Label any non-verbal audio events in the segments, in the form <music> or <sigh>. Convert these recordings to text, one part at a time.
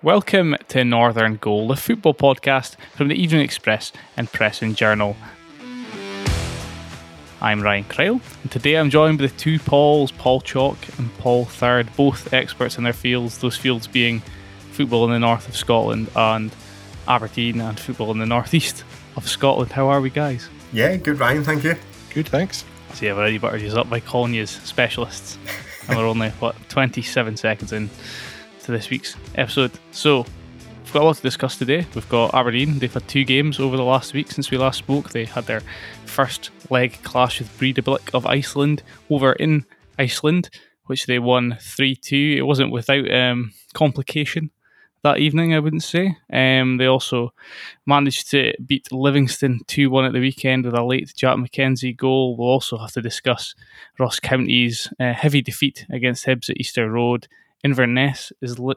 Welcome to Northern Goal, the football podcast from the Evening Express and Press and Journal. I'm Ryan Cryle, and today I'm joined by the two Pauls, Paul Chalk and Paul Third, both experts in their fields, those fields being football in the north of Scotland and Aberdeen and football in the northeast of Scotland. How are we, guys? Yeah, good, Ryan, thank you. Good, thanks. See, I've already buttered you up by calling you specialists, and we're only, what, 27 seconds in to this week's episode. So, we've got a lot to discuss today. We've got Aberdeen. They've had two games over the last week since we last spoke. They had their first leg clash with Breidablik of Iceland over in Iceland, which they won 3 2. It wasn't without um, complication that evening, I wouldn't say. Um, they also managed to beat Livingston 2 1 at the weekend with a late Jack McKenzie goal. We'll also have to discuss Ross County's uh, heavy defeat against Hibs at Easter Road. Inverness is li-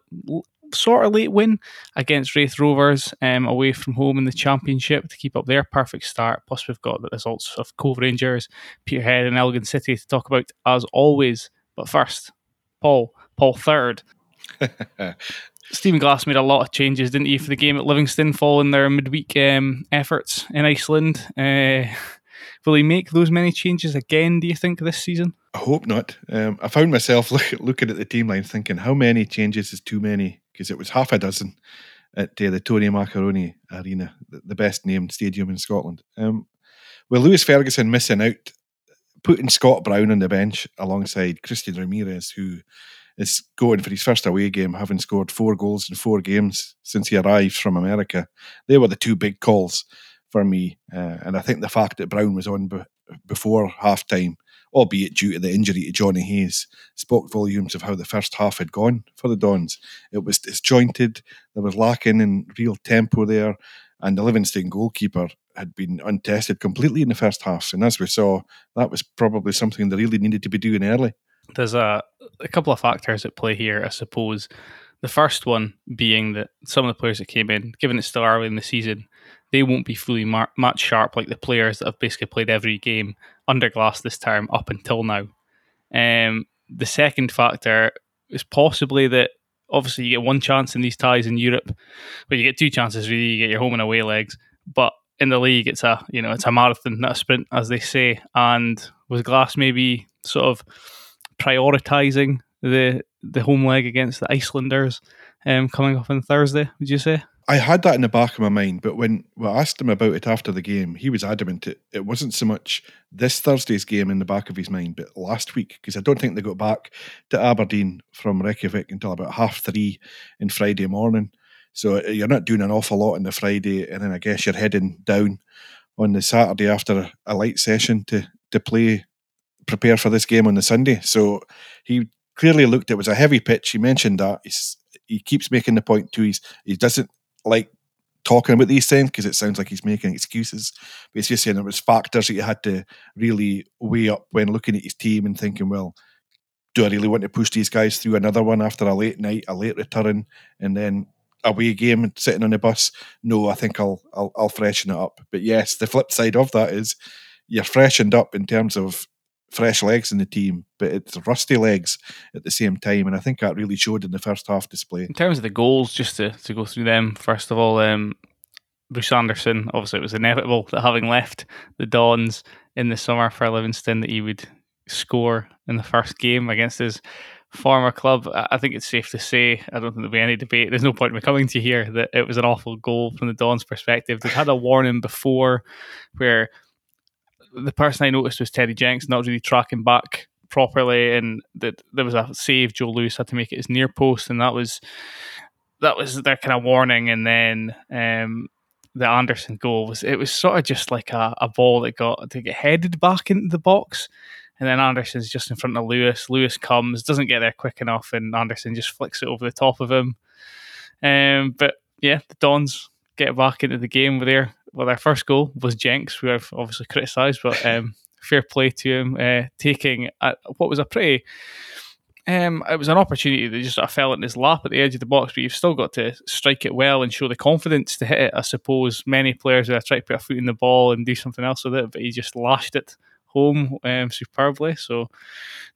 sort of late win against Raith Rovers um, away from home in the Championship to keep up their perfect start. Plus, we've got the results of Cove Rangers, Peterhead, and Elgin City to talk about as always. But first, Paul, Paul third. <laughs> Stephen Glass made a lot of changes, didn't he, for the game at Livingston following their midweek um, efforts in Iceland. Uh, will he make those many changes again, do you think, this season? I hope not. Um, I found myself <laughs> look, looking at the team line thinking, how many changes is too many? Because it was half a dozen at uh, the Tony Macaroni Arena, the, best named stadium in Scotland. Um, with Lewis Ferguson missing out, putting Scott Brown on the bench alongside Christian Ramirez, who is going for his first away game, having scored four goals in four games since he arrived from America. They were the two big calls for me. Uh, and I think the fact that Brown was on b- before half time, albeit due to the injury to Johnny Hayes, spoke volumes of how the first half had gone for the Dons. It was disjointed, there was lacking in real tempo there, and the Livingston goalkeeper had been untested completely in the first half. And as we saw, that was probably something they really needed to be doing early. There's a, a couple of factors at play here, I suppose. The first one being that some of the players that came in, given it's still early in the season, they won't be fully mar- match sharp like the players that have basically played every game under glass this term up until now. Um, the second factor is possibly that obviously you get one chance in these ties in Europe, but you get two chances really. You get your home and away legs, but in the league it's a you know it's a marathon, not a sprint, as they say. And with Glass maybe sort of prioritizing the the home leg against the Icelanders um, coming up on Thursday, would you say? I had that in the back of my mind, but when we asked him about it after the game, he was adamant it, it wasn't so much this Thursday's game in the back of his mind, but last week, because I don't think they got back to Aberdeen from Reykjavik until about half three in Friday morning. So uh, you're not doing an awful lot on the Friday, and then I guess you're heading down on the Saturday after a light session to to play, prepare for this game on the Sunday. So he clearly looked. It was a heavy pitch. He mentioned that. He's, he keeps making the point too. He's, he doesn't like talking about these things because it sounds like he's making excuses. But he's just saying there was factors that you had to really weigh up when looking at his team and thinking, well, do I really want to push these guys through another one after a late night, a late return, and then away game and sitting on the bus? No, I think I'll I'll, I'll freshen it up. But yes, the flip side of that is you're freshened up in terms of fresh legs in the team, but it's rusty legs at the same time. And I think that really showed in the first half display. In terms of the goals, just to, to go through them, first of all, um, Bruce Anderson, obviously it was inevitable that having left the Dons in the summer for Livingston, that he would score in the first game against his former club. I think it's safe to say, I don't think there'll be any debate. There's no point in me coming to here that it was an awful goal from the Dons' perspective. They've had a warning before where the person I noticed was Teddy Jenks not really tracking back properly, and that there was a save Joe Lewis had to make it his near post, and that was that was their kind of warning. And then um, the Anderson goal was it was sort of just like a, a ball that got to get headed back into the box. And then Anderson's just in front of Lewis. Lewis comes, doesn't get there quick enough, and Anderson just flicks it over the top of him. Um, but yeah, the Dons get back into the game their well, their first goal was Jenks, who I've obviously criticised, but <laughs> um, fair play to him uh, taking a, what was a pretty. Um, it was an opportunity that just sort of fell in his lap at the edge of the box, but you've still got to strike it well and show the confidence to hit it. I suppose many players would have tried to put a foot in the ball and do something else with it, but he just lashed it home um, superbly. So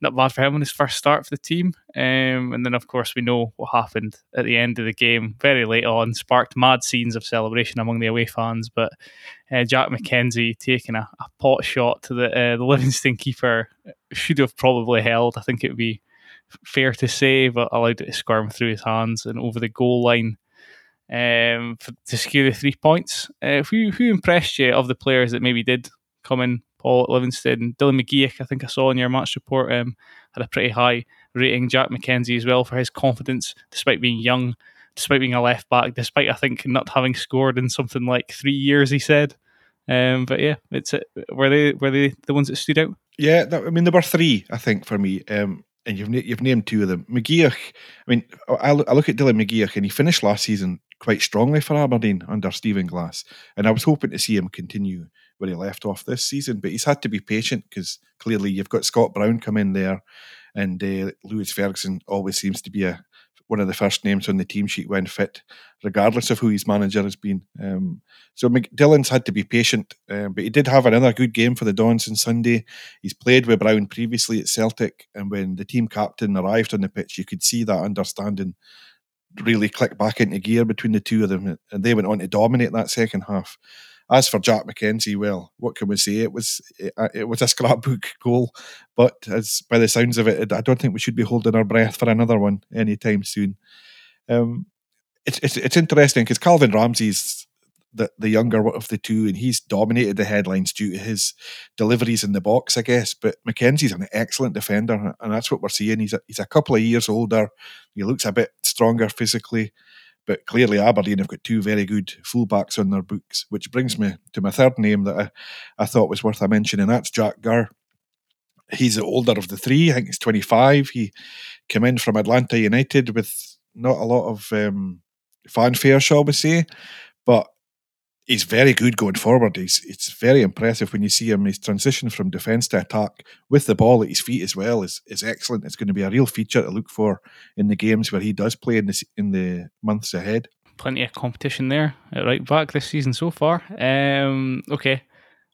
not bad for him on his first start for the team. Um, and then, of course, we know what happened at the end of the game very late on, sparked mad scenes of celebration among the away fans. But uh, Jack McKenzie taking a, a, pot shot to the, uh, the Livingston keeper should have probably held. I think it would be fair to say, but allowed it to squirm through his hands and over the goal line um, for, to secure the three points. Uh, who, who impressed you of the players that maybe did come in Paul at Livingston. Dylan McGeouch, I think I saw in your match report, um, had a pretty high rating. Jack McKenzie as well for his confidence, despite being young, despite being a left back, despite I think not having scored in something like three years. He said. Um, but yeah, it's uh, were they were they the ones that stood out? Yeah, that, I mean there were three I think for me. Um, and you've you've named two of them. McGeouch, I mean, I, I look at Dylan McGeouch, and he finished last season quite strongly for Aberdeen under Stephen Glass, and I was hoping to see him continue where he left off this season. But he's had to be patient because clearly you've got Scott Brown come in there, and uh, Lewis Ferguson always seems to be a one of the first names on the team sheet when fit, regardless of who his manager has been. Um, so Dylan's had to be patient, um, but he did have another good game for the Dons on Sunday. He's played with Brown previously at Celtic, and when the team captain arrived on the pitch, you could see that understanding really click back into gear between the two of them, and they went on to dominate that second half. As for Jack McKenzie, well, what can we say? It was it, uh, it was a scrapbook goal, but as by the sounds of it, I don't think we should be holding our breath for another one anytime soon. Um, it's it's, it's interesting because Calvin Ramsey's the, the younger of the two, and he's dominated the headlines due to his deliveries in the box, I guess. But McKenzie's an excellent defender, and that's what we're seeing. He's a, he's a couple of years older. He looks a bit stronger physically. But clearly, Aberdeen have got two very good fullbacks on their books, which brings me to my third name that I, I thought was worth a mention, and that's Jack Gurr. He's the older of the three. I think he's 25. He came in from Atlanta United with not a lot of um, fanfare, shall we say, he's very good going forward. He's it's very impressive when you see him. His transition from defence to attack with the ball at his feet as well is is excellent. It's going to be a real feature to look for in the games where he does play in the in the months ahead. Plenty of competition there at right back this season so far. Um, okay,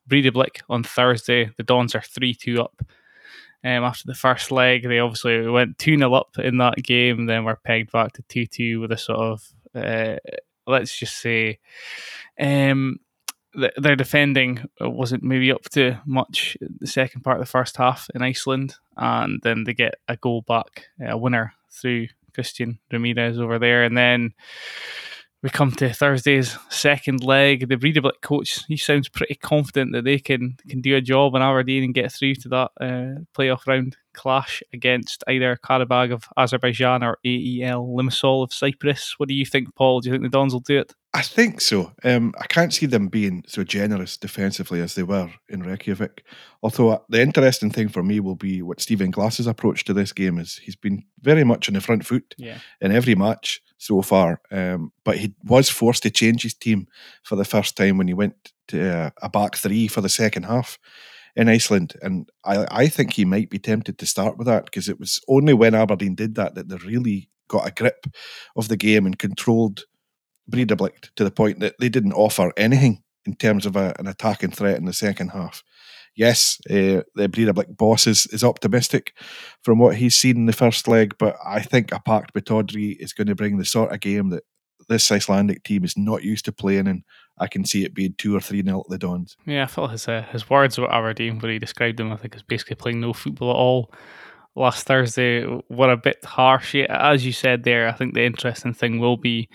Breidablik on Thursday. The Dons are three two up. Um, after the first leg, they obviously went 2 0 up in that game, then were pegged back to 2 2 with a sort of, uh, let's just say, um, their defending wasn't maybe up to much the second part of the first half in Iceland, and then they get a goal back, a winner through Christian Ramirez over there, and then we come to Thursday's second leg. The Breidablik coach, he sounds pretty confident that they can can do a job in Aberdeen and get through to that uh, playoff round clash against either Qarabag of Azerbaijan or AEL Limassol of Cyprus. What do you think, Paul? Do you think the Dons will do it? I think so. Um, I can't see them being so generous defensively as they were in Reykjavik. Although uh, the interesting thing for me will be what Stephen Glass's approach to this game is. He's been very much on the front foot yeah. in every match so far, um, but he was forced to change his team for the first time when he went to uh, a back three for the second half in Iceland. And I, I think he might be tempted to start with that because it was only when Aberdeen did that that they really got a grip of the game and controlled Breidablik to the point that they didn't offer anything in terms of a, an attacking threat in the second half. Yes, uh, the Breidablik boss is, is optimistic from what he's seen in the first leg, but I think a packed Pittodrie is going to bring the sort of game that this Icelandic team is not used to playing in. I can see it being two or three nil at the Dons. Yeah, I felt his uh, his words about Aberdeen, where he described them, I think, as basically playing no football at all last Thursday, were a bit harsh. As you said there, I think the interesting thing will be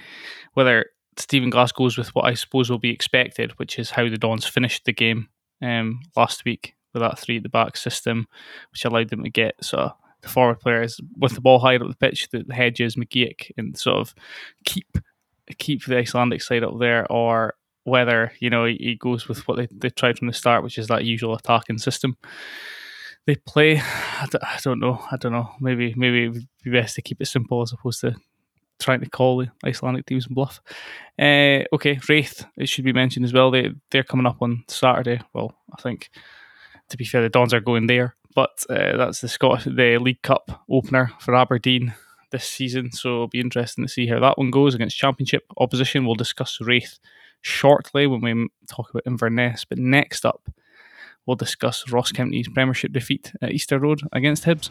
whether Stephen Glass goes with what I suppose will be expected, which is how the Dons finished the game um, last week with that three at the back system, which allowed them to get sort of the forward players with the ball higher up the pitch, the Hedges, McGeouch, and sort of keep keep the Icelandic side up there, or whether you know he goes with what they, they tried from the start, which is that usual attacking system they play. <sighs> I don't, I don't know. I don't know. Maybe maybe it would be best to keep it simple as opposed to trying to call the Icelandic teams bluff. Uh, okay, Raith, it should be mentioned as well. They they're coming up on Saturday. Well, I think to be fair, the Dons are going there, but uh, that's the Scottish the League Cup opener for Aberdeen this season. So it'll be interesting to see how that one goes against Championship opposition. We'll discuss Raith shortly when we talk about Inverness. But next up, we'll discuss Ross County's Premiership defeat at Easter Road against Hibs.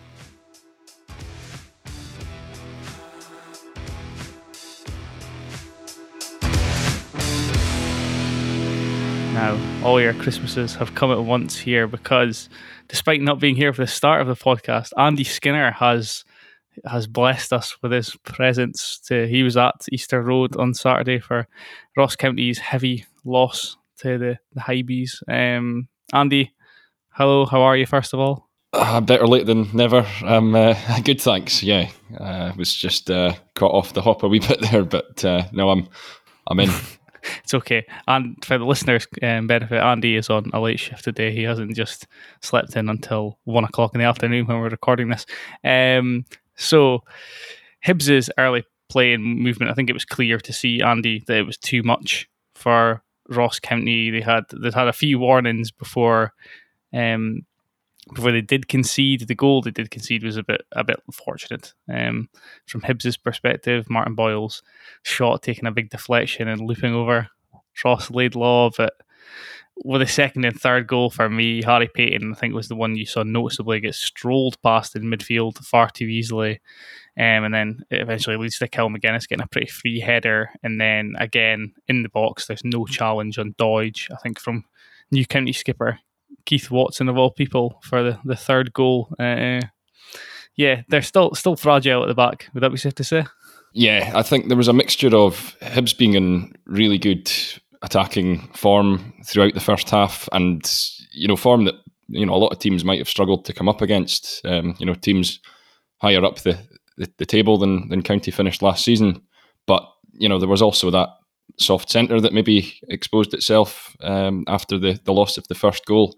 Now, all your Christmases have come at once here because, despite not being here for the start of the podcast, Andy Skinner has has blessed us with his presence. To he was at Easter Road on Saturday for Ross County's heavy loss to the the Hibees. Um, Andy, hello, how are you? First of all, uh, better late than never. Um, uh, <laughs> good, thanks. Yeah, uh, was just uh, caught off the hop a wee <laughs> bit there, but uh, no, I'm I'm in. <laughs> it's okay. And for the listeners' um, benefit, Andy is on a late shift today. He hasn't just slept in until one o'clock in the afternoon when we're recording this. Um, so Hibs's early playing movement, I think it was clear to see Andy that it was too much for Ross County. They had they had a few warnings before um, before they did concede. The goal they did concede was a bit a bit fortunate. Um, from Hibs's perspective, Martin Boyle's shot taking a big deflection and looping over Ross Laidlaw, but with the second and third goal for me, Harry Paton I think was the one you saw noticeably get strolled past in midfield far too easily. Um, and then it eventually leads to Kel McGuinness getting a pretty free header. And then again, in the box, there's no challenge on Doidge, I think, from new county skipper Keith Watson, of all people, for the, the third goal. Uh, yeah, they're still still fragile at the back. Would that be safe to say? Yeah, I think there was a mixture of Hibs being in really good attacking form throughout the first half, and you know form that you know a lot of teams might have struggled to come up against. Um, you know teams higher up the, the, the table than than County finished last season, but you know there was also that soft centre that maybe exposed itself um, after the the loss of the first goal.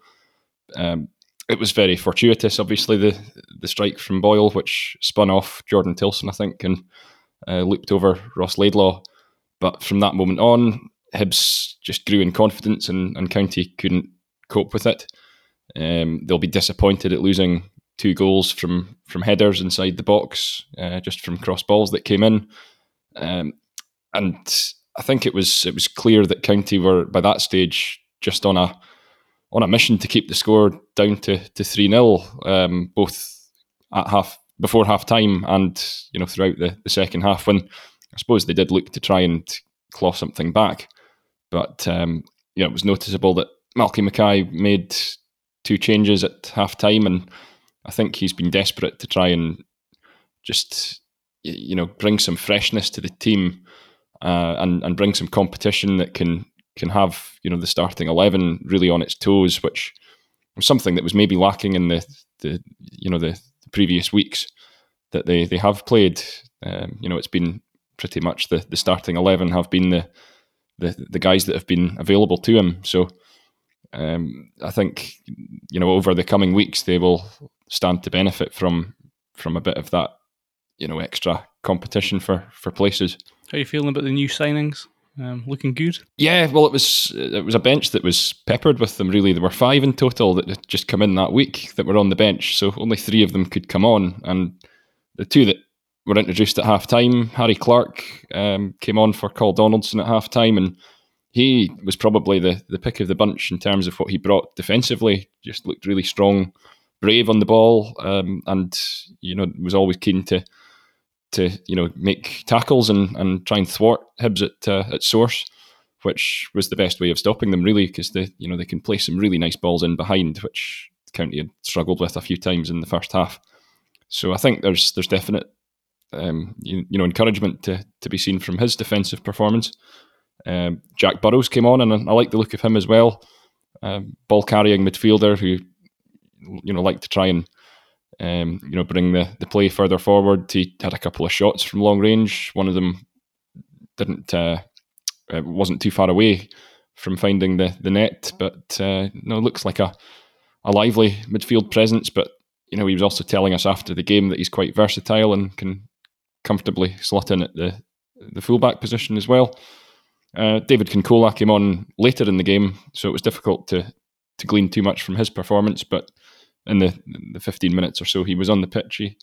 Um, it was very fortuitous, obviously the the strike from Boyle, which spun off Jordan Tillson, I think, and uh, looped over Ross Laidlaw. But from that moment on, Hibs just grew in confidence and, and County couldn't cope with it. Um, they'll be disappointed at losing two goals from from headers inside the box, uh, just from cross balls that came in. Um, and I think it was it was clear that County were by that stage just on a on a mission to keep the score down to to three 0 um, both at half before half time and you know throughout the, the second half when I suppose they did look to try and claw something back. But um, you know, it was noticeable that Malky Mackay made two changes at half time, and I think he's been desperate to try and just you know bring some freshness to the team uh, and and bring some competition that can can have you know the starting eleven really on its toes, which was something that was maybe lacking in the the you know the, the previous weeks that they they have played. Um, you know, it's been pretty much the the starting eleven have been the the the guys that have been available to him. So um, I think you know over the coming weeks they will stand to benefit from from a bit of that you know extra competition for for places. How are you feeling about the new signings? Um, looking good. Yeah, well, it was it was a bench that was peppered with them. Really, there were five in total that had just come in that week that were on the bench. So only three of them could come on, and the two that were introduced at half time. Harry Clarke um, came on for Coll Donaldson at half time, and he was probably the, the pick of the bunch in terms of what he brought defensively. Just looked really strong, brave on the ball, um, and you know was always keen to to you know make tackles and, and try and thwart Hibs at uh, at source, which was the best way of stopping them really because they you know they can play some really nice balls in behind, which County had struggled with a few times in the first half. So I think there's there's definite um, you, you, know encouragement to to be seen from his defensive performance. Um, Jack Burroughs came on, and I like the look of him as well. Um, ball carrying midfielder who you know like to try and um, you know bring the the play further forward. He had a couple of shots from long range. One of them didn't uh, uh wasn't too far away from finding the the net, but uh, no, looks like a a lively midfield presence. But you know, he was also telling us after the game that he's quite versatile and can comfortably slot in at the the fullback position as well. Uh, David Cancola came on later in the game, so it was difficult to to glean too much from his performance. But in the the 15 minutes or so he was on the pitch, he,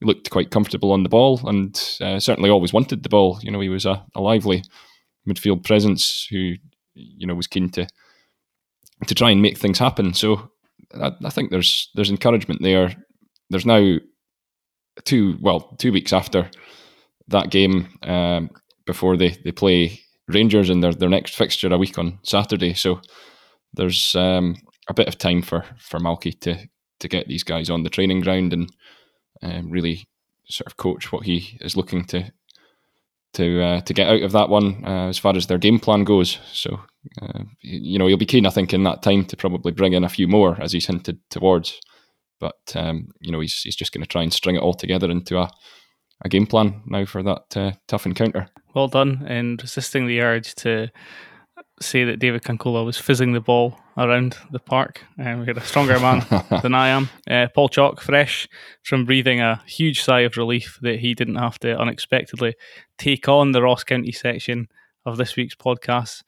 he looked quite comfortable on the ball and uh, certainly always wanted the ball. You know, he was a, a lively midfield presence who you know was keen to to try and make things happen. So I, I think there's there's encouragement there. There's now two well two weeks after that game um, before they, they play Rangers in their, their next fixture a week on Saturday. So there's um, a bit of time for for Malky to to get these guys on the training ground and um, really sort of coach what he is looking to to uh, to get out of that one uh, as far as their game plan goes. So uh, you know he'll be keen, I think, in that time to probably bring in a few more as he's hinted towards. But um, you know he's he's just going to try and string it all together into a a game plan now for that uh, tough encounter. Well done in resisting the urge to say that David Cancola was fizzing the ball around the park. Um, we had a stronger man <laughs> than I am. Uh, Paul Chalk, fresh from breathing a huge sigh of relief that he didn't have to unexpectedly take on the Ross County section of this week's podcast.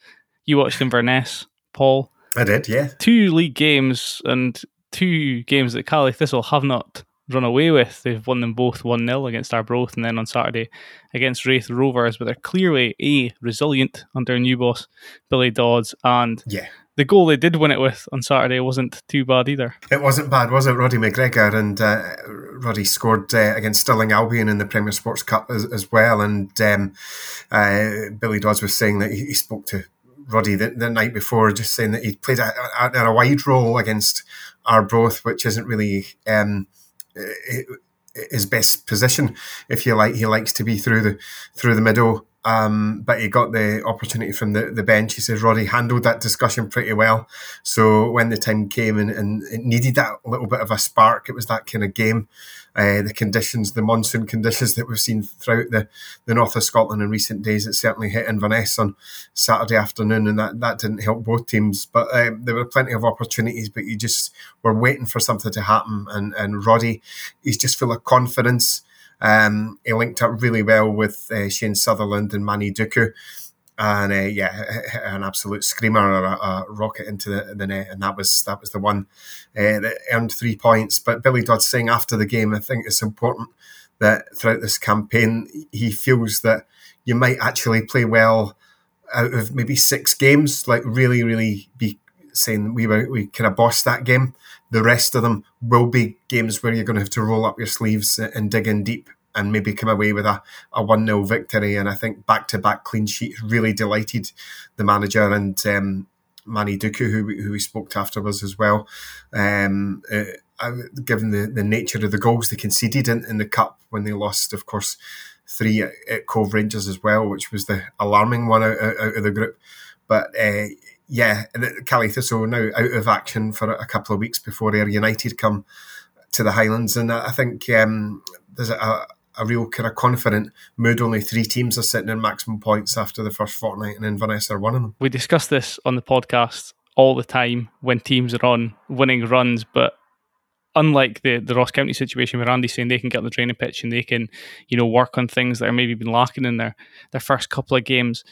You watched Inverness, Paul. I did, yeah. Two league games and two games that Caley Thistle have not run away with. They've won them both 1 0 against Arbroath and then on Saturday against Raith Rovers, but they're clearly A, resilient under new boss Billy Dodds. And yeah. the goal they did win it with on Saturday wasn't too bad either. It wasn't bad, was it? Roddy McGregor and uh, Roddy scored uh, against Stirling Albion in the Premier Sports Cup as, as well. And um, uh, Billy Dodds was saying that he, he spoke to Roddy the, the, night before, just saying that he played a, a, a wide role against Arbroath, which isn't really. Um, his best position, if you like. He likes to be through the through the middle. Um, but he got the opportunity from the, the bench. He says Roddy handled that discussion pretty well. So when the time came and, and it needed that little bit of a spark, it was that kind of game uh, the conditions, the monsoon conditions that we've seen throughout the, the north of Scotland in recent days. It certainly hit Inverness on Saturday afternoon, and that, that didn't help both teams. But um, there were plenty of opportunities, but you just were waiting for something to happen. And, and Roddy, he's just full of confidence. Um, he linked up really well with uh, Shane Sutherland and Manny Duku and uh, yeah, <laughs> an absolute screamer, a, a rocket into the, the, net, and that was that was the one uh, that earned three points. But Billy Dodd saying after the game, I think it's important that throughout this campaign, he feels that you might actually play well out of maybe six games, like really, really be saying we were we kind of bossed that game. The rest of them will be games where you're going to have to roll up your sleeves and dig in deep and maybe come away with a, a 1 0 victory. And I think back to back clean sheets really delighted the manager and um, Manny Duku, who, who we spoke to afterwards as well. Um, uh, given the, the nature of the goals they conceded in, in the cup when they lost, of course, three at, at Cove Rangers as well, which was the alarming one out, out of the group. But uh, yeah, Caley Thistle now out of action for a couple of weeks before Ayr United come to the Highlands, and I think um, there's a, a real kind of confident mood. Only three teams are sitting in maximum points after the first fortnight, and Inverness are one of them. We discuss this on the podcast all the time when teams are on winning runs, but unlike the, the Ross County situation where Andy's saying they can get on the training pitch and they can, you know, work on things that are maybe been lacking in their their first couple of games,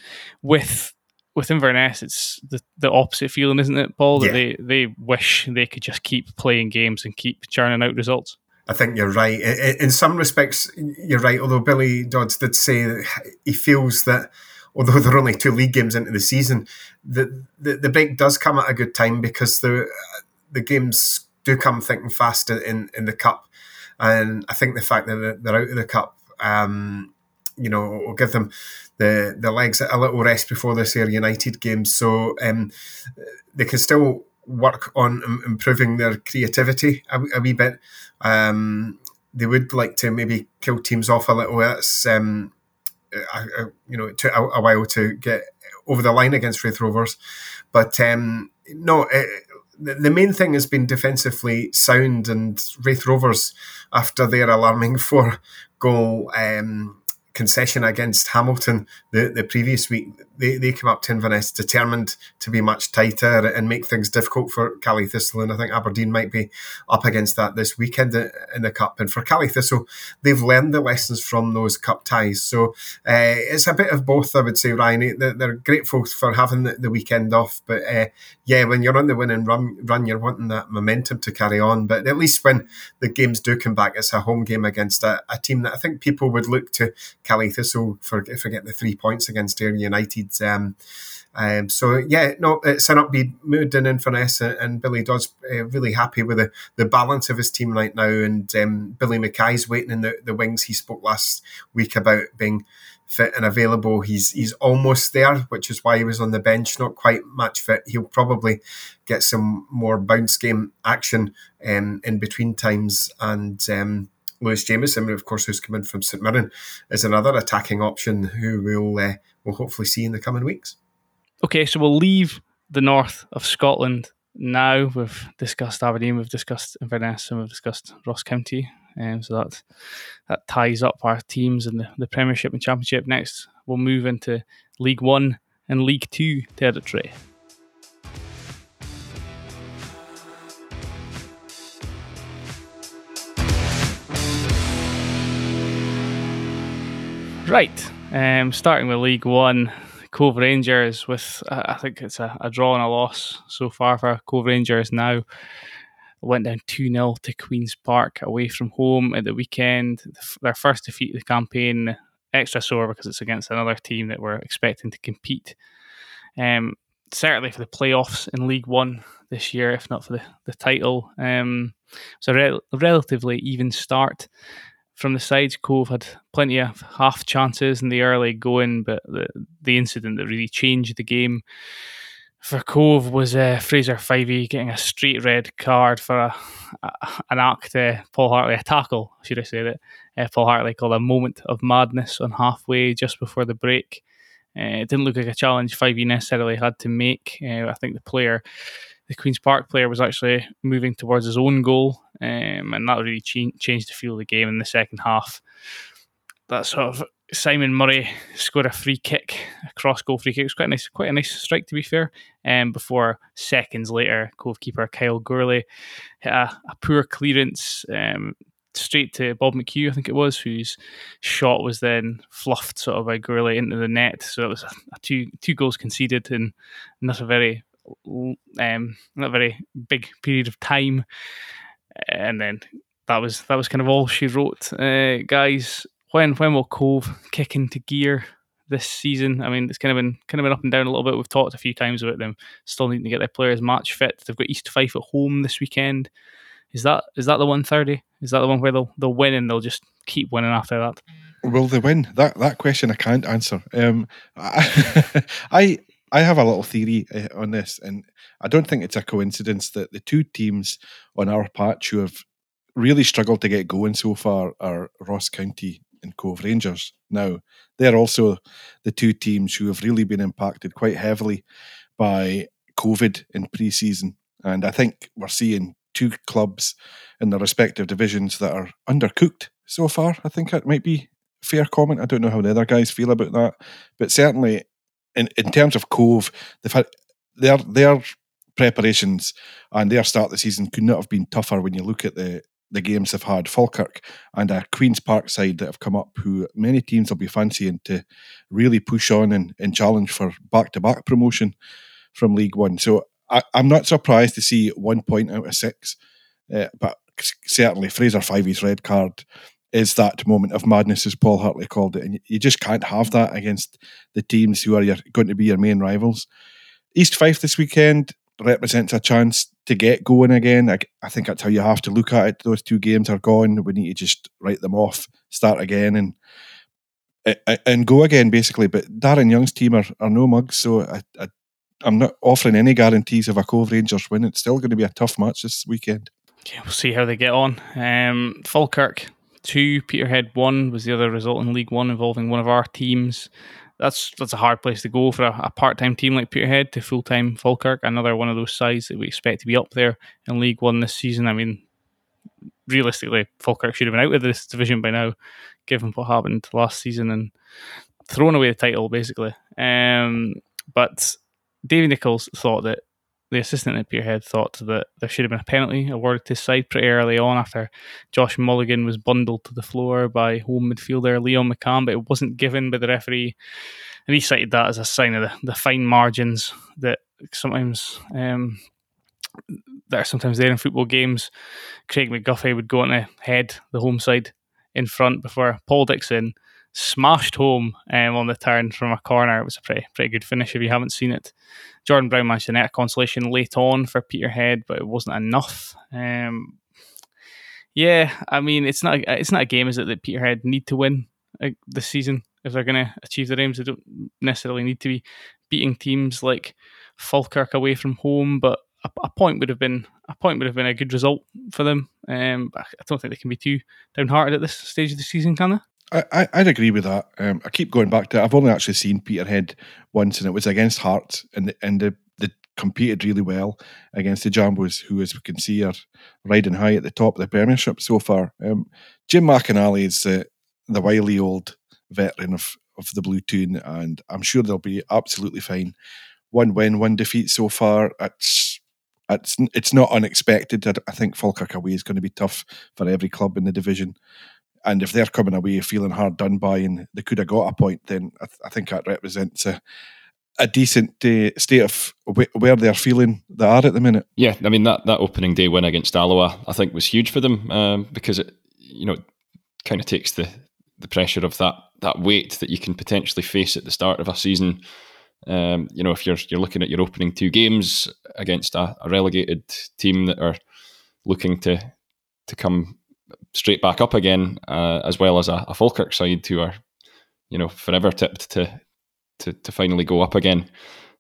with with Inverness, it's the, the opposite feeling, isn't it, Paul? That yeah. they, they wish they could just keep playing games and keep churning out results. I think you're right. In some respects, you're right. Although Billy Dodds did say he feels that, although <laughs> they're only two league games into the season, the, the, the break does come at a good time because the the games do come thick and fast in, in the cup. And I think the fact that they're out of the cup, um, you know, will give them the, the legs a little rest before this Ayr United game. So um, they can still work on improving their creativity a, a wee bit. Um, they would like to maybe kill teams off a little. That's um, you know it took a, a, while to get over the line against Raith Rovers, but um, no. It, the main thing has been defensively sound, and Raith Rovers, after their alarming <laughs> four goal um, concession against Hamilton the, the previous week, they, they came up to Inverness determined to be much tighter and make things difficult for Caley Thistle. And I think Aberdeen might be up against that this weekend in the Cup. And for Caley Thistle, they've learned the lessons from those Cup ties. So uh, it's a bit of both, I would say, Ryan. They're grateful for having the, weekend off. But uh, yeah, when you're on the winning run, run, you're wanting that momentum to carry on. But at least when the games do come back, it's a home game against a, a team that I think people would look to Caley Thistle for, for get the three points against Ayr United Um, um, so yeah, no, it's an upbeat mood in Inverness, and, and Billy Dodds uh, really happy with the, the balance of his team right now. And um, Billy Mackay's waiting in the, the wings. He spoke last week about being fit and available. He's he's almost there, which is why he was on the bench, not quite match fit. He'll probably get some more bounce game action um, in between times. And um, Lewis Jamieson, of course, who's come in from St Mirren, is another attacking option who we'll uh, we'll hopefully see in the coming weeks. Okay, so we'll leave the north of Scotland now. We've discussed Aberdeen, we've discussed Inverness, and we've discussed Ross County. Um, so that that ties up our teams in the, the Premiership and Championship. Next, we'll move into League One and League Two territory. Right, um, starting with League One, Cove Rangers with uh, I think it's a, a, draw and a loss so far for Cove Rangers now. Went down 2 0 to Queen's Park away from home at the weekend. Their first defeat of the campaign, extra sore because it's against another team that we're expecting to compete. Um, certainly for the playoffs in League One this year, if not for the, the title. Um, it's a re- relatively even start from the sides. Cove had plenty of half chances in the early going, but the, the incident that really changed the game for Cove was uh, Fraser Fyvie getting a straight red card for a, a, an act, uh, Paul Hartley, a tackle, should I say that? Uh, Paul Hartley called a moment of madness on halfway just before the break. Uh, it didn't look like a challenge Fyvie necessarily had to make. Uh, I think the player the Queen's Park player was actually moving towards his own goal, um, and that really ch- changed the feel of the game in the second half. That sort of Simon Murray scored a free kick, a cross goal free kick. It was quite a nice, quite a nice strike to be fair. Um, before seconds later, Cove keeper Kyle Gourley hit a, a poor clearance um, straight to Bob McHugh, I think it was, whose shot was then fluffed sort of by Gourley into the net. So it was a, a two two goals conceded in not a very um, not a very big period of time, and then that was that was kind of all she wrote. Uh, guys, when when will Cove kick into gear this season? I mean, it's kind of been kind of been up and down a little bit. We've talked a few times about them still needing to get their players match fit. They've got East Fife at home this weekend. Is that is that the one thirty? Is that the one where they'll they'll win and they'll just keep winning after that? Will they win? That that question I can't answer. Um, <laughs> I, I I have a little theory uh, on this, and I don't think it's a coincidence that the two teams on our patch who have really struggled to get going so far are Ross County and Cove Rangers. Now, they're also the two teams who have really been impacted quite heavily by COVID in pre season. And I think we're seeing two clubs in their respective divisions that are undercooked so far. I think it might be fair comment. I don't know how the other guys feel about that. But certainly in, in terms of Cove, they've had their their preparations and their start of the season could not have been tougher when you look at the the games they've had. Falkirk and a Queens Park side that have come up, who many teams will be fancying to really push on and, and challenge for back to back promotion from League One. So I, am not surprised to see one point out of six, uh, but certainly Fraser Fyvie's red card is that moment of madness, as Paul Hartley called it. And you just can't have that against the teams who are your, going to be your main rivals. East Fife this weekend represents a chance to get going again. I, I, think that's how you have to look at it. Those two games are gone. We need to just write them off, start again, and and go again, basically. But Darren Young's team are, are no mugs, so I, I, I'm not offering any guarantees of a Cove Rangers win. It's still going to be a tough match this weekend. Yeah, we'll see how they get on. Um, Falkirk two, Peterhead one was the other result in League One involving one of our teams. That's that's a hard place to go for a, a part time team like Peterhead to full time Falkirk. Another one of those sides that we expect to be up there in League One this season. I mean, realistically, Falkirk should have been out of this division by now, given what happened last season and thrown away the title basically. Um, but Davy Nichols thought that the assistant at Peterhead thought that there should have been a penalty awarded to his side pretty early on after Josh Mulligan was bundled to the floor by home midfielder Leon McCann, but it wasn't given by the referee. And he cited that as a sign of the, the fine margins that sometimes um, that are sometimes there in football games. Craig McGuffie would go on to head the home side in front before Paul Dixon smashed home um, on the turn from a corner. It was a pretty pretty good finish if you haven't seen it. Jordan Brown managed to net a consolation late on for Peterhead, but it wasn't enough. Um, yeah, I mean it's not it's not a game is it that Peterhead need to win uh, this season if they're going to achieve their aims. They don't necessarily need to be beating teams like Falkirk away from home, but a, a point would have been a point would have been a good result for them. Um, I don't think they can be too downhearted at this stage of the season, can they? I, I'd agree with that. Um, I keep going back to. I've only actually seen Peterhead once, and it was against Hearts, and the, and the, they competed really well against the Jambos, who, as we can see, are riding high at the top of the Premiership so far. Um, Jim McInally is uh, the wily old veteran of of the Blue Toon, and I'm sure they'll be absolutely fine. One win, one defeat so far. It's it's it's not unexpected. I, I think Falkirk away is going to be tough for every club in the division. And if they're coming away feeling hard done by and they could have got a point, then I, th- I think that represents a, a decent uh, state of w- where they're feeling they are at the minute. Yeah, I mean that that opening day win against Alloa, I think was huge for them um, because it you know kind of takes the the pressure of that that weight that you can potentially face at the start of a season. Um, you know, if you're you're looking at your opening two games against a, a relegated team that are looking to to come straight back up again, uh, as well as a, a Falkirk side who are, you know, forever tipped to to, to finally go up again,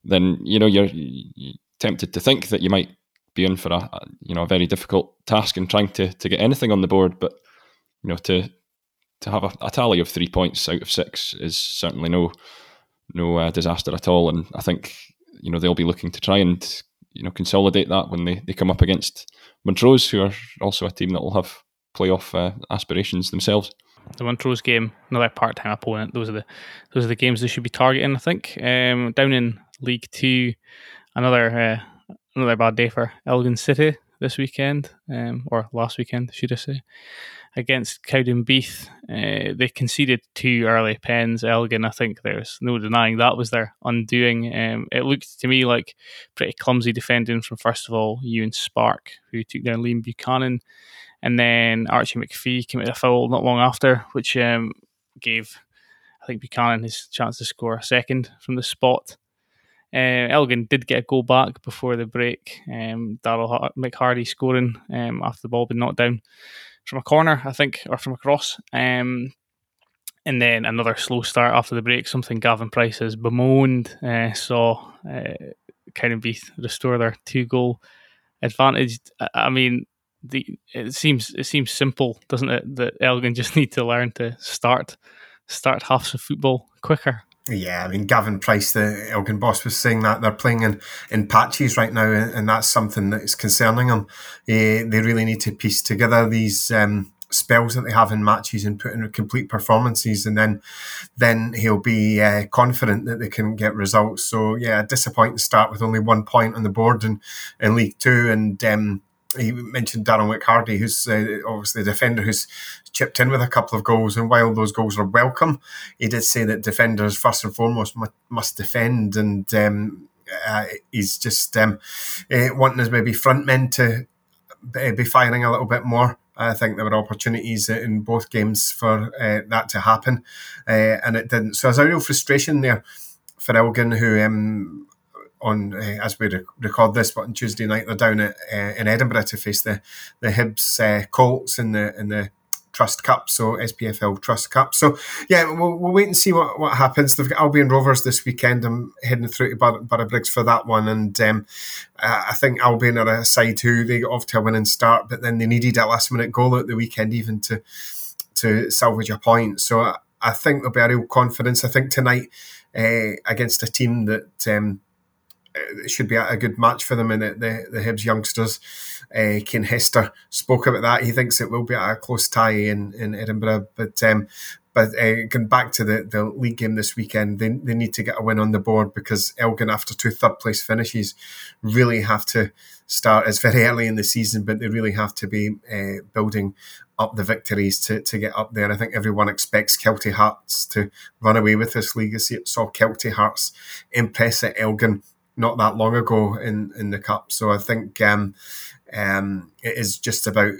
then you know you're, you're tempted to think that you might be in for a, a, you know a very difficult task in trying to to get anything on the board. But you know to to have a, a tally of three points out of six is certainly no no uh, disaster at all. And I think you know they'll be looking to try and you know consolidate that when they, they come up against Montrose, who are also a team that will have playoff uh, aspirations themselves. The Montrose game, another part-time opponent. Those are the those are the games they should be targeting. I think um, down in League Two, another uh, another bad day for Elgin City this weekend, um, or last weekend, should I say? Against Cowdenbeath, uh, they conceded two early pens. Elgin, I think there's no denying that was their undoing. Um, it looked to me like pretty clumsy defending from first of all Ewan Spark, who took down Liam Buchanan and then Archie McPhee committed a foul not long after, which um, gave I think Buchanan his chance to score a second from the spot. Uh, Elgin did get a goal back before the break. Um, Daryl McHardy scoring um, after the ball been knocked down from a corner, I think, or from a cross. Um, and then another slow start after the break, something Gavin Price has bemoaned, uh, saw uh, Cowdenbeath restore their two goal advantage. I mean, the it seems it seems simple, doesn't it? That Elgin just <laughs> need to learn to start start halves of football quicker. Yeah, I mean Gavin Price, the Elgin boss, was saying that they're playing in, in patches right now, and that's something that is concerning them. Uh, they really need to piece together these um, spells that they have in matches and put in complete performances, and then then he'll be uh, confident that they can get results. So yeah, a disappointing start with only one point on the board in, in League Two, and um, he mentioned Darren McHardy, who's uh, obviously a defender who's chipped in with a couple of goals. And while those goals are welcome, he did say that defenders, first and foremost, must defend. And um, uh, he's just um, uh, wanting his maybe front men to be firing a little bit more. I think there were opportunities in both games for uh, that to happen, uh, and it didn't. So there's a real frustration there for Elgin, who um, on uh, as we record this, but on Tuesday night they're down at, uh, in Edinburgh to face the the Hibs uh, Colts in the in the Trust Cup, so SPFL Trust Cup. So yeah, we'll, we'll wait and see what, what happens. They've got Albion Rovers this weekend. I'm heading through to Bar- Briggs for that one, and um, I think Albion are a side who they got off to a winning start, but then they needed a last minute goal at the weekend even to to salvage a point. So I, I think there'll be a real confidence. I think tonight uh, against a team that. Um, it should be a good match for them. And the, the, the Hibs youngsters, uh, Kane Hester spoke about that. He thinks it will be a close tie in, in Edinburgh. But um, but uh, going back to the, the league game this weekend, they, they need to get a win on the board because Elgin, after two third place finishes, really have to start. It's very early in the season, but they really have to be uh, building up the victories to, to get up there. I think everyone expects Kelty Hearts to run away with this league. I saw Kelty Hearts impress at Elgin not that long ago in in the cup. So I think um, um, it is just about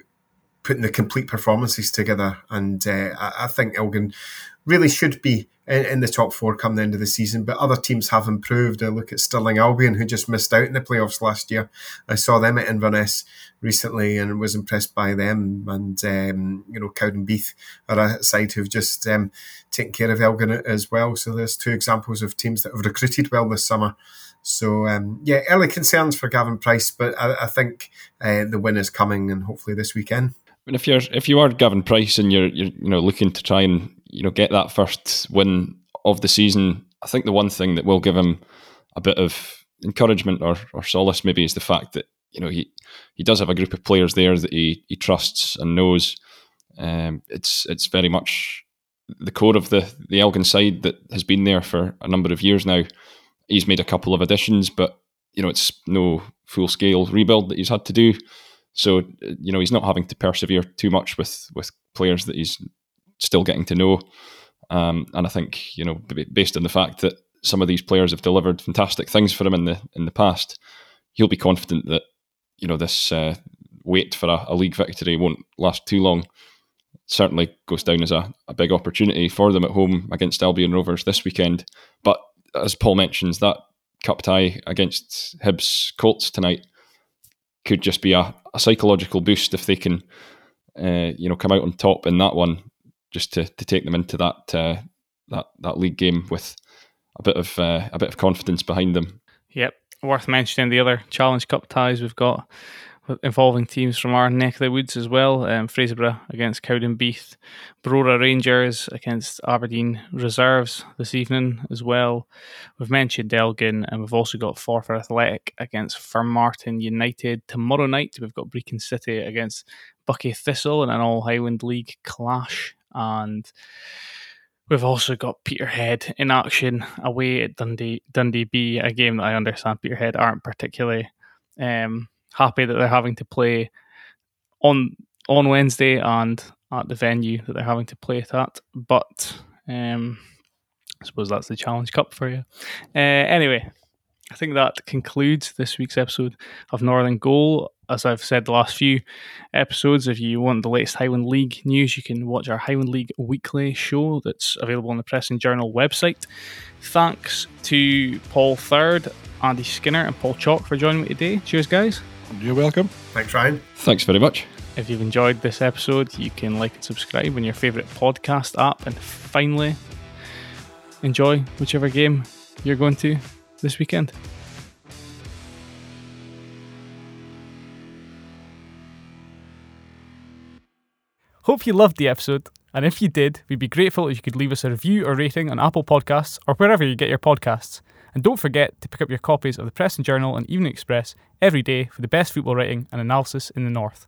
putting the complete performances together. And uh, I, I, think Elgin really should be in, in, the top four come the end of the season. But other teams have improved. I look at Stirling Albion, who just missed out in the playoffs last year. I saw them at Inverness recently and was impressed by them. And, um, you know, Cowdenbeath are a side who've just um, taken care of Elgin as well. So there's two examples of teams that have recruited well this summer. So um, yeah, early concerns for Gavin Price, but I, I think uh, the win is coming, and hopefully this weekend. And if you're if you are Gavin Price and you're you're you know looking to try and you know get that first win of the season, I think the one thing that will give him a bit of encouragement or, or solace maybe is the fact that you know he he does have a group of players there that he, he trusts and knows. Um, it's it's very much the core of the the Elgin side that has been there for a number of years now he's made a couple of additions, but you know it's no full scale rebuild that he's had to do. So you know he's not having to persevere too much with with players that he's still getting to know. Um, and I think you know based on the fact that some of these players have delivered fantastic things for him in the in the past, he'll be confident that you know this uh, wait for a, a, league victory won't last too long. Certainly goes down as a, a big opportunity for them at home against Albion Rovers this weekend. But as Paul mentions, that cup tie against Hibs Colts tonight could just be a, a psychological boost if they can, uh, you know, come out on top in that one, just to, to take them into that uh, that that league game with a bit of uh, a bit of confidence behind them. Yep, worth mentioning the other Challenge Cup ties we've got involving teams from our neck of the woods as well. Um, Fraserburgh against Cowdenbeath, Brora Rangers against Aberdeen Reserves this evening as well. We've mentioned Elgin, and we've also got Forfar Athletic against Formartine United. Tomorrow night, we've got Brechin City against Buckie Thistle in an All Highland League clash. And We've also got Peterhead in action away at Dundee Dundee B, a game that I understand Peterhead aren't particularly um, happy that they're having to play on on Wednesday and at the venue that they're having to play it at. But um, I suppose that's the Challenge Cup for you. Uh, anyway, I think that concludes this week's episode of Northern Goal. As I've said the last few episodes, if you want the latest Highland League news, you can watch our Highland League weekly show that's available on the Press and Journal website. Thanks to Paul Third, Andy Skinner, and Paul Chalk for joining me today. Cheers, guys. You're welcome. Thanks, Ryan. Thanks very much. If you've enjoyed this episode, you can like and subscribe on your favourite podcast app. And finally, enjoy whichever game you're going to this weekend. Hope you loved the episode, and if you did, we'd be grateful if you could leave us a review or rating on Apple Podcasts or wherever you get your podcasts. And don't forget to pick up your copies of the Press and Journal and Evening Express every day for the best football writing and analysis in the North.